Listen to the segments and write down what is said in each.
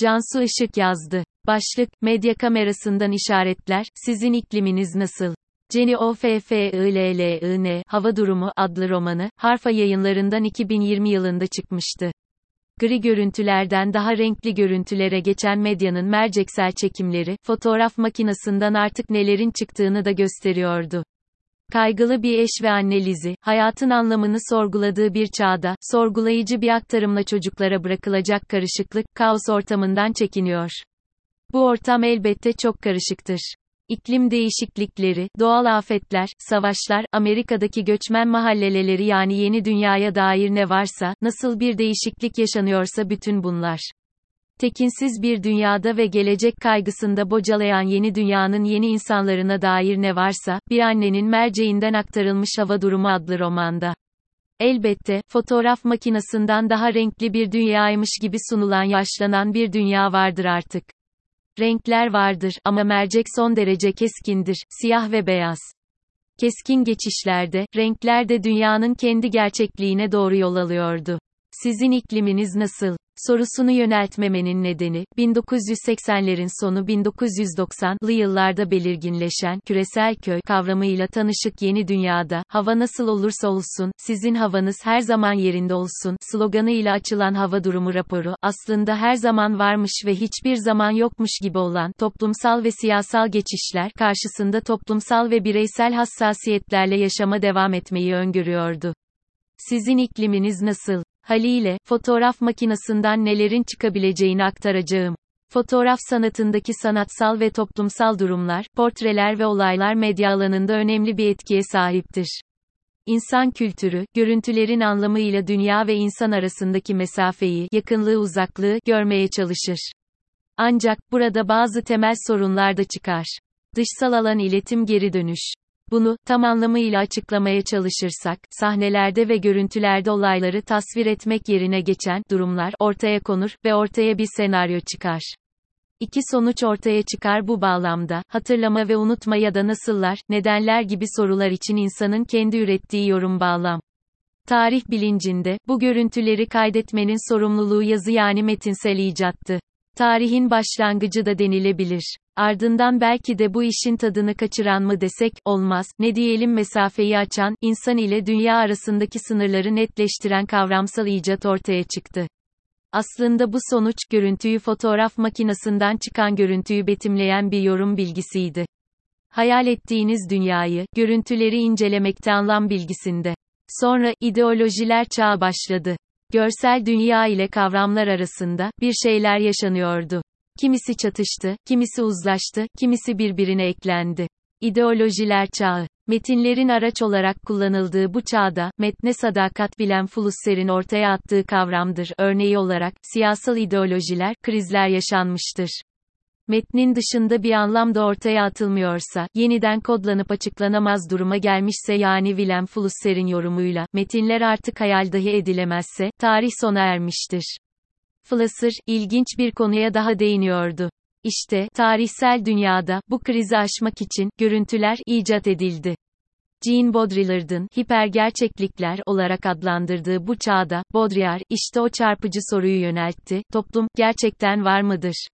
Cansu Işık yazdı. Başlık, medya kamerasından işaretler, sizin ikliminiz nasıl? Jenny O.F.F.I.L.L.I.N. Hava Durumu adlı romanı, Harfa yayınlarından 2020 yılında çıkmıştı. Gri görüntülerden daha renkli görüntülere geçen medyanın merceksel çekimleri, fotoğraf makinasından artık nelerin çıktığını da gösteriyordu. Kaygılı bir eş ve anne Lizi, hayatın anlamını sorguladığı bir çağda, sorgulayıcı bir aktarımla çocuklara bırakılacak karışıklık, kaos ortamından çekiniyor. Bu ortam elbette çok karışıktır. İklim değişiklikleri, doğal afetler, savaşlar, Amerika'daki göçmen mahalleleri yani yeni dünyaya dair ne varsa, nasıl bir değişiklik yaşanıyorsa bütün bunlar. Tekinsiz bir dünyada ve gelecek kaygısında bocalayan yeni dünyanın yeni insanlarına dair ne varsa, bir annenin merceğinden aktarılmış Hava Durumu adlı romanda. Elbette, fotoğraf makinasından daha renkli bir dünyaymış gibi sunulan yaşlanan bir dünya vardır artık. Renkler vardır ama mercek son derece keskindir, siyah ve beyaz. Keskin geçişlerde, renklerde dünyanın kendi gerçekliğine doğru yol alıyordu. Sizin ikliminiz nasıl? sorusunu yöneltmemenin nedeni, 1980'lerin sonu 1990'lı yıllarda belirginleşen küresel köy kavramıyla tanışık yeni dünyada, hava nasıl olursa olsun, sizin havanız her zaman yerinde olsun, sloganı ile açılan hava durumu raporu, aslında her zaman varmış ve hiçbir zaman yokmuş gibi olan, toplumsal ve siyasal geçişler, karşısında toplumsal ve bireysel hassasiyetlerle yaşama devam etmeyi öngörüyordu. Sizin ikliminiz nasıl? Haliyle, fotoğraf makinasından nelerin çıkabileceğini aktaracağım. Fotoğraf sanatındaki sanatsal ve toplumsal durumlar, portreler ve olaylar medya alanında önemli bir etkiye sahiptir. İnsan kültürü, görüntülerin anlamıyla dünya ve insan arasındaki mesafeyi, yakınlığı uzaklığı, görmeye çalışır. Ancak, burada bazı temel sorunlar da çıkar. Dışsal alan iletim geri dönüş. Bunu, tam anlamıyla açıklamaya çalışırsak, sahnelerde ve görüntülerde olayları tasvir etmek yerine geçen durumlar ortaya konur ve ortaya bir senaryo çıkar. İki sonuç ortaya çıkar bu bağlamda, hatırlama ve unutma ya da nasıllar, nedenler gibi sorular için insanın kendi ürettiği yorum bağlam. Tarih bilincinde, bu görüntüleri kaydetmenin sorumluluğu yazı yani metinsel icattı. Tarihin başlangıcı da denilebilir. Ardından belki de bu işin tadını kaçıran mı desek, olmaz, ne diyelim mesafeyi açan, insan ile dünya arasındaki sınırları netleştiren kavramsal icat ortaya çıktı. Aslında bu sonuç, görüntüyü fotoğraf makinasından çıkan görüntüyü betimleyen bir yorum bilgisiydi. Hayal ettiğiniz dünyayı, görüntüleri incelemekte anlam bilgisinde. Sonra, ideolojiler çağı başladı. Görsel dünya ile kavramlar arasında, bir şeyler yaşanıyordu. Kimisi çatıştı, kimisi uzlaştı, kimisi birbirine eklendi. İdeolojiler çağı. Metinlerin araç olarak kullanıldığı bu çağda, metne sadakat bilen Flusser'in ortaya attığı kavramdır. Örneği olarak, siyasal ideolojiler, krizler yaşanmıştır. Metnin dışında bir anlam da ortaya atılmıyorsa, yeniden kodlanıp açıklanamaz duruma gelmişse yani Willem Flusser'in yorumuyla, metinler artık hayal dahi edilemezse, tarih sona ermiştir. Flusser, ilginç bir konuya daha değiniyordu. İşte, tarihsel dünyada, bu krizi aşmak için, görüntüler, icat edildi. Jean Baudrillard'ın, hipergerçeklikler olarak adlandırdığı bu çağda, Baudrillard, işte o çarpıcı soruyu yöneltti, toplum, gerçekten var mıdır?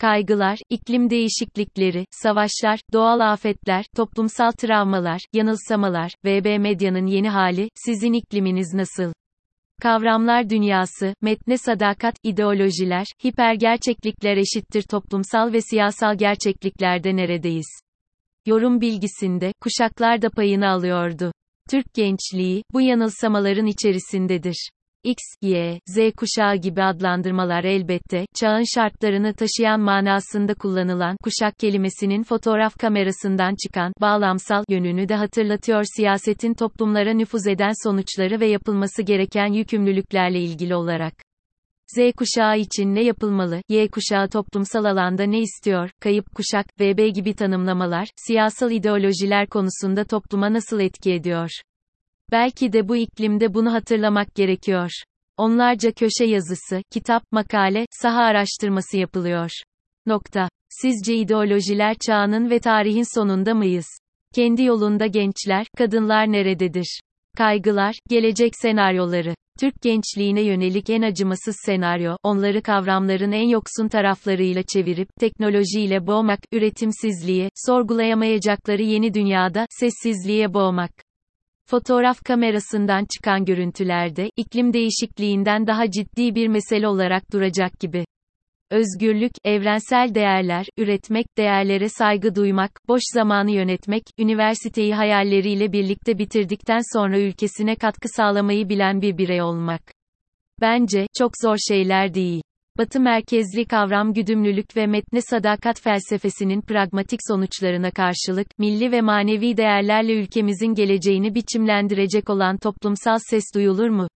Kaygılar, iklim değişiklikleri, savaşlar, doğal afetler, toplumsal travmalar, yanılsamalar, VB medyanın yeni hali, sizin ikliminiz nasıl? Kavramlar dünyası, metne sadakat, ideolojiler, hipergerçeklikler eşittir toplumsal ve siyasal gerçekliklerde neredeyiz? Yorum bilgisinde, kuşaklar da payını alıyordu. Türk gençliği, bu yanılsamaların içerisindedir. X, Y, Z kuşağı gibi adlandırmalar elbette, çağın şartlarını taşıyan manasında kullanılan kuşak kelimesinin fotoğraf kamerasından çıkan bağlamsal yönünü de hatırlatıyor siyasetin toplumlara nüfuz eden sonuçları ve yapılması gereken yükümlülüklerle ilgili olarak. Z kuşağı için ne yapılmalı, Y kuşağı toplumsal alanda ne istiyor, kayıp kuşak, VB gibi tanımlamalar, siyasal ideolojiler konusunda topluma nasıl etki ediyor? Belki de bu iklimde bunu hatırlamak gerekiyor. Onlarca köşe yazısı, kitap, makale, saha araştırması yapılıyor. Nokta. Sizce ideolojiler çağının ve tarihin sonunda mıyız? Kendi yolunda gençler, kadınlar nerededir? Kaygılar, gelecek senaryoları. Türk gençliğine yönelik en acımasız senaryo, onları kavramların en yoksun taraflarıyla çevirip, teknolojiyle boğmak, üretimsizliğe, sorgulayamayacakları yeni dünyada, sessizliğe boğmak. Fotoğraf kamerasından çıkan görüntülerde, iklim değişikliğinden daha ciddi bir mesele olarak duracak gibi. Özgürlük, evrensel değerler, üretmek, değerlere saygı duymak, boş zamanı yönetmek, üniversiteyi hayalleriyle birlikte bitirdikten sonra ülkesine katkı sağlamayı bilen bir birey olmak. Bence, çok zor şeyler değil. Batı merkezli kavram güdümlülük ve metne sadakat felsefesinin pragmatik sonuçlarına karşılık, milli ve manevi değerlerle ülkemizin geleceğini biçimlendirecek olan toplumsal ses duyulur mu?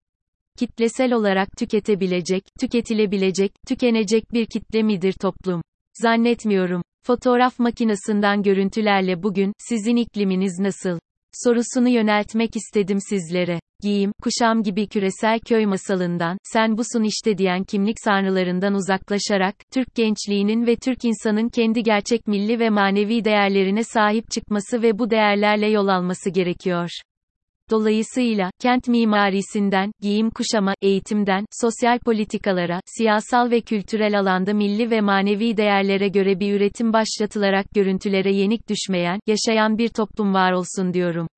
Kitlesel olarak tüketebilecek, tüketilebilecek, tükenecek bir kitle midir toplum? Zannetmiyorum. Fotoğraf makinesinden görüntülerle bugün, sizin ikliminiz nasıl? Sorusunu yöneltmek istedim sizlere. Giyim, kuşam gibi küresel köy masalından, sen busun işte diyen kimlik sarnılarından uzaklaşarak, Türk gençliğinin ve Türk insanın kendi gerçek milli ve manevi değerlerine sahip çıkması ve bu değerlerle yol alması gerekiyor. Dolayısıyla, kent mimarisinden, giyim kuşama, eğitimden, sosyal politikalara, siyasal ve kültürel alanda milli ve manevi değerlere göre bir üretim başlatılarak görüntülere yenik düşmeyen, yaşayan bir toplum var olsun diyorum.